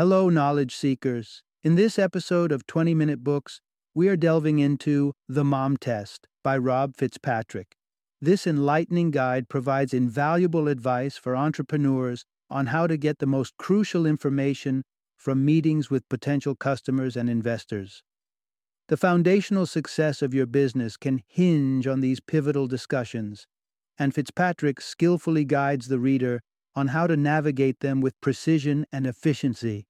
Hello, knowledge seekers. In this episode of 20 Minute Books, we are delving into The Mom Test by Rob Fitzpatrick. This enlightening guide provides invaluable advice for entrepreneurs on how to get the most crucial information from meetings with potential customers and investors. The foundational success of your business can hinge on these pivotal discussions, and Fitzpatrick skillfully guides the reader on how to navigate them with precision and efficiency.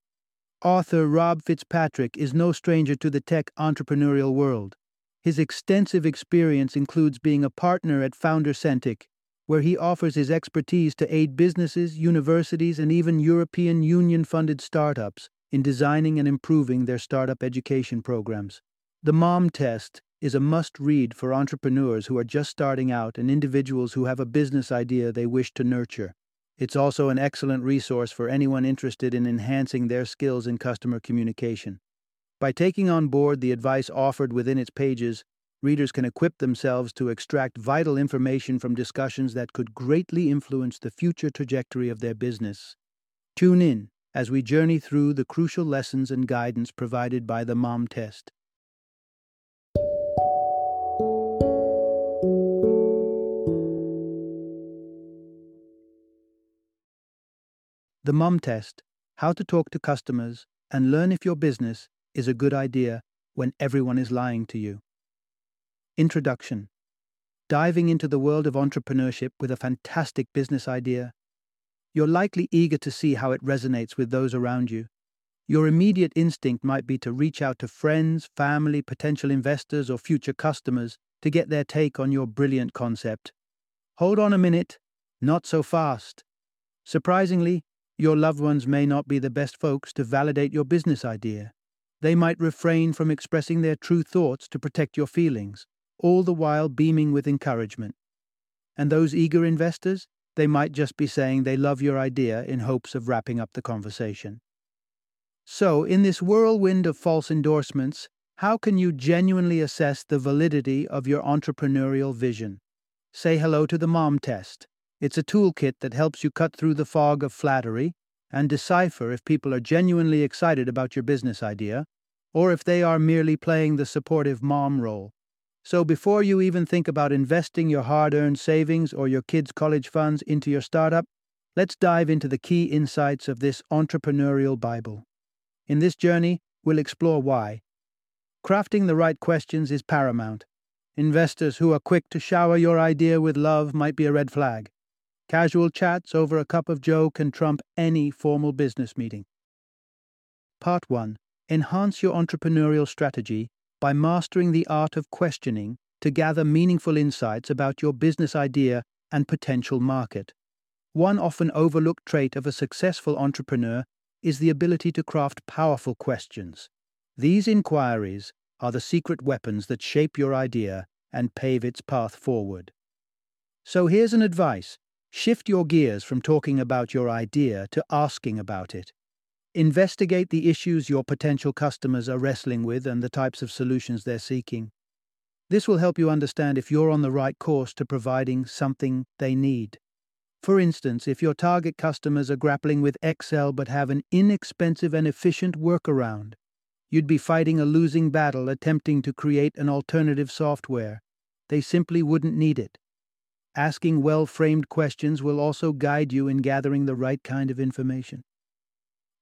Author Rob Fitzpatrick is no stranger to the tech entrepreneurial world. His extensive experience includes being a partner at Founder Centric, where he offers his expertise to aid businesses, universities, and even European Union funded startups in designing and improving their startup education programs. The Mom Test is a must read for entrepreneurs who are just starting out and individuals who have a business idea they wish to nurture. It's also an excellent resource for anyone interested in enhancing their skills in customer communication. By taking on board the advice offered within its pages, readers can equip themselves to extract vital information from discussions that could greatly influence the future trajectory of their business. Tune in as we journey through the crucial lessons and guidance provided by the MOM test. The Mom Test How to Talk to Customers and Learn If Your Business is a Good Idea When Everyone is Lying to You. Introduction Diving into the world of entrepreneurship with a fantastic business idea. You're likely eager to see how it resonates with those around you. Your immediate instinct might be to reach out to friends, family, potential investors, or future customers to get their take on your brilliant concept. Hold on a minute, not so fast. Surprisingly, your loved ones may not be the best folks to validate your business idea. They might refrain from expressing their true thoughts to protect your feelings, all the while beaming with encouragement. And those eager investors, they might just be saying they love your idea in hopes of wrapping up the conversation. So, in this whirlwind of false endorsements, how can you genuinely assess the validity of your entrepreneurial vision? Say hello to the mom test. It's a toolkit that helps you cut through the fog of flattery and decipher if people are genuinely excited about your business idea or if they are merely playing the supportive mom role. So before you even think about investing your hard earned savings or your kids' college funds into your startup, let's dive into the key insights of this entrepreneurial Bible. In this journey, we'll explore why. Crafting the right questions is paramount. Investors who are quick to shower your idea with love might be a red flag. Casual chats over a cup of joe can trump any formal business meeting. Part 1 Enhance your entrepreneurial strategy by mastering the art of questioning to gather meaningful insights about your business idea and potential market. One often overlooked trait of a successful entrepreneur is the ability to craft powerful questions. These inquiries are the secret weapons that shape your idea and pave its path forward. So here's an advice Shift your gears from talking about your idea to asking about it. Investigate the issues your potential customers are wrestling with and the types of solutions they're seeking. This will help you understand if you're on the right course to providing something they need. For instance, if your target customers are grappling with Excel but have an inexpensive and efficient workaround, you'd be fighting a losing battle attempting to create an alternative software. They simply wouldn't need it. Asking well framed questions will also guide you in gathering the right kind of information.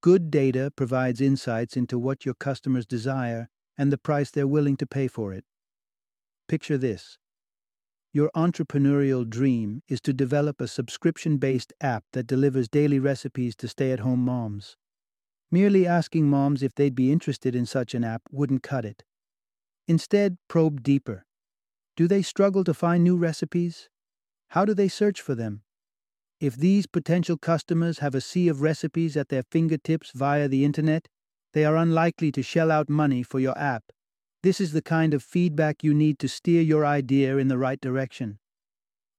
Good data provides insights into what your customers desire and the price they're willing to pay for it. Picture this your entrepreneurial dream is to develop a subscription based app that delivers daily recipes to stay at home moms. Merely asking moms if they'd be interested in such an app wouldn't cut it. Instead, probe deeper. Do they struggle to find new recipes? How do they search for them? If these potential customers have a sea of recipes at their fingertips via the internet, they are unlikely to shell out money for your app. This is the kind of feedback you need to steer your idea in the right direction.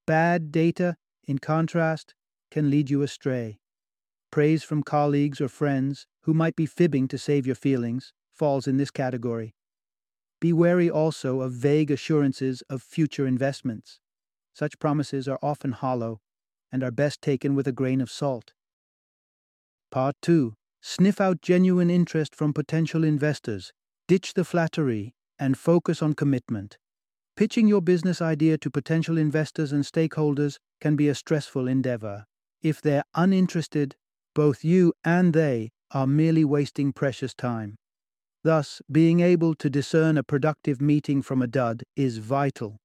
Bad data, in contrast, can lead you astray. Praise from colleagues or friends, who might be fibbing to save your feelings, falls in this category. Be wary also of vague assurances of future investments. Such promises are often hollow and are best taken with a grain of salt. Part 2 Sniff out genuine interest from potential investors, ditch the flattery, and focus on commitment. Pitching your business idea to potential investors and stakeholders can be a stressful endeavor. If they're uninterested, both you and they are merely wasting precious time. Thus, being able to discern a productive meeting from a dud is vital.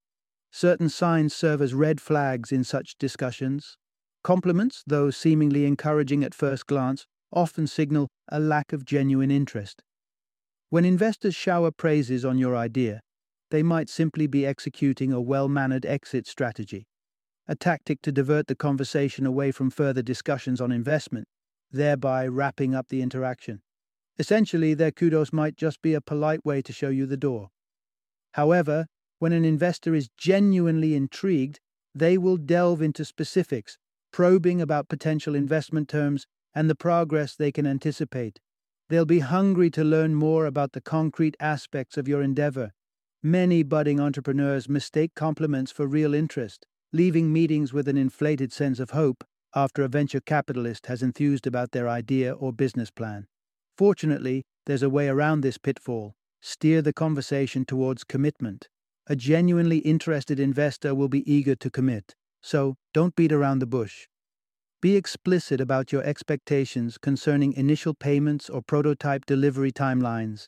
Certain signs serve as red flags in such discussions. Compliments, though seemingly encouraging at first glance, often signal a lack of genuine interest. When investors shower praises on your idea, they might simply be executing a well mannered exit strategy, a tactic to divert the conversation away from further discussions on investment, thereby wrapping up the interaction. Essentially, their kudos might just be a polite way to show you the door. However, when an investor is genuinely intrigued, they will delve into specifics, probing about potential investment terms and the progress they can anticipate. They'll be hungry to learn more about the concrete aspects of your endeavor. Many budding entrepreneurs mistake compliments for real interest, leaving meetings with an inflated sense of hope after a venture capitalist has enthused about their idea or business plan. Fortunately, there's a way around this pitfall. Steer the conversation towards commitment. A genuinely interested investor will be eager to commit, so don't beat around the bush. Be explicit about your expectations concerning initial payments or prototype delivery timelines.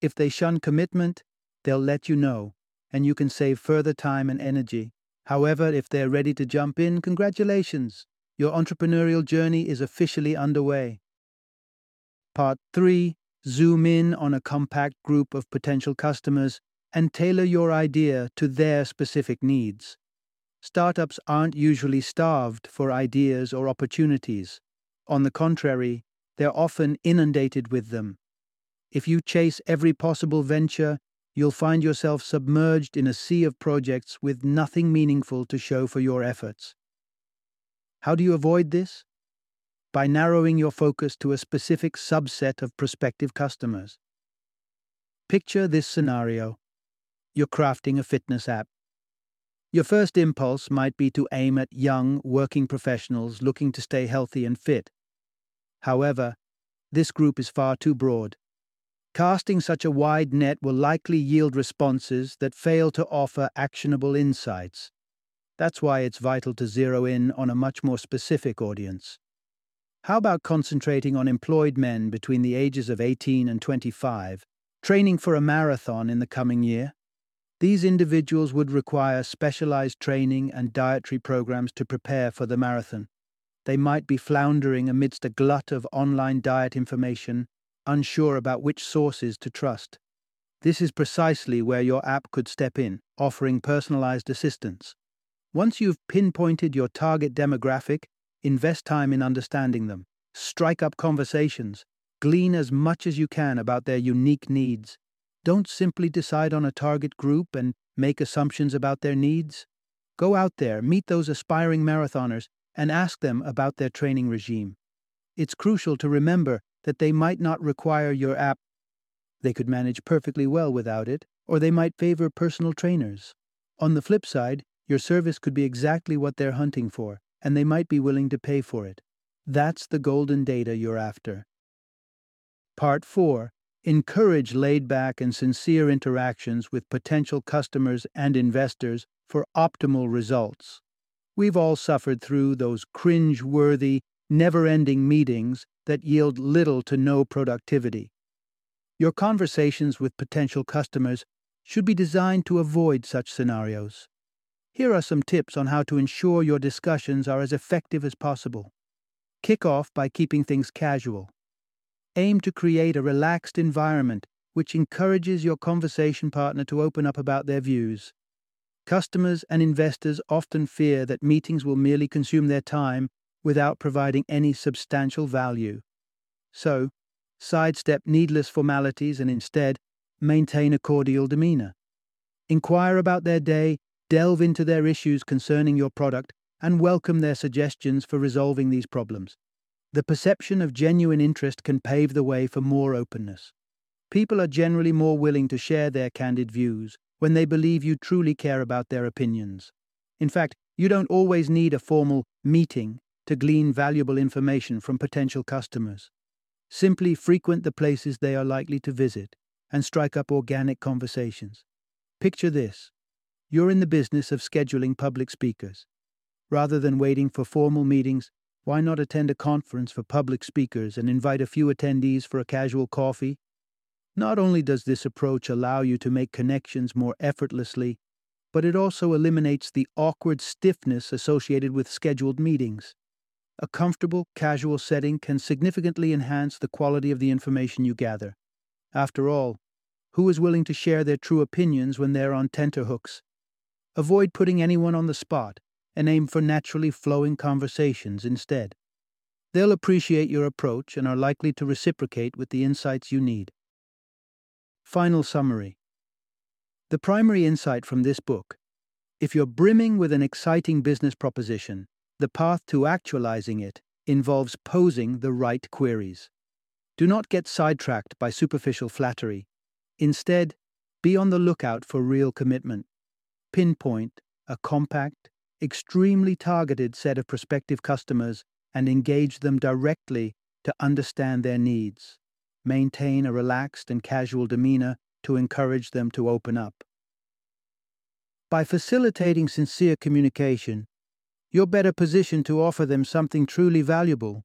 If they shun commitment, they'll let you know, and you can save further time and energy. However, if they're ready to jump in, congratulations. Your entrepreneurial journey is officially underway. Part 3 Zoom in on a compact group of potential customers and tailor your idea to their specific needs. Startups aren't usually starved for ideas or opportunities. On the contrary, they're often inundated with them. If you chase every possible venture, you'll find yourself submerged in a sea of projects with nothing meaningful to show for your efforts. How do you avoid this? By narrowing your focus to a specific subset of prospective customers. Picture this scenario you're crafting a fitness app. Your first impulse might be to aim at young, working professionals looking to stay healthy and fit. However, this group is far too broad. Casting such a wide net will likely yield responses that fail to offer actionable insights. That's why it's vital to zero in on a much more specific audience. How about concentrating on employed men between the ages of 18 and 25, training for a marathon in the coming year? These individuals would require specialized training and dietary programs to prepare for the marathon. They might be floundering amidst a glut of online diet information, unsure about which sources to trust. This is precisely where your app could step in, offering personalized assistance. Once you've pinpointed your target demographic, invest time in understanding them, strike up conversations, glean as much as you can about their unique needs, don't simply decide on a target group and make assumptions about their needs. Go out there, meet those aspiring marathoners, and ask them about their training regime. It's crucial to remember that they might not require your app. They could manage perfectly well without it, or they might favor personal trainers. On the flip side, your service could be exactly what they're hunting for, and they might be willing to pay for it. That's the golden data you're after. Part 4 Encourage laid back and sincere interactions with potential customers and investors for optimal results. We've all suffered through those cringe worthy, never ending meetings that yield little to no productivity. Your conversations with potential customers should be designed to avoid such scenarios. Here are some tips on how to ensure your discussions are as effective as possible. Kick off by keeping things casual aim to create a relaxed environment which encourages your conversation partner to open up about their views. Customers and investors often fear that meetings will merely consume their time without providing any substantial value. So, sidestep needless formalities and instead maintain a cordial demeanor. Inquire about their day, delve into their issues concerning your product, and welcome their suggestions for resolving these problems. The perception of genuine interest can pave the way for more openness. People are generally more willing to share their candid views when they believe you truly care about their opinions. In fact, you don't always need a formal meeting to glean valuable information from potential customers. Simply frequent the places they are likely to visit and strike up organic conversations. Picture this you're in the business of scheduling public speakers. Rather than waiting for formal meetings, why not attend a conference for public speakers and invite a few attendees for a casual coffee? Not only does this approach allow you to make connections more effortlessly, but it also eliminates the awkward stiffness associated with scheduled meetings. A comfortable, casual setting can significantly enhance the quality of the information you gather. After all, who is willing to share their true opinions when they're on tenterhooks? Avoid putting anyone on the spot and aim for naturally flowing conversations instead. They'll appreciate your approach and are likely to reciprocate with the insights you need. Final summary The primary insight from this book if you're brimming with an exciting business proposition, the path to actualizing it involves posing the right queries. Do not get sidetracked by superficial flattery. Instead, be on the lookout for real commitment. Pinpoint a compact, extremely targeted set of prospective customers and engage them directly to understand their needs. Maintain a relaxed and casual demeanor to encourage them to open up. By facilitating sincere communication, you're better positioned to offer them something truly valuable.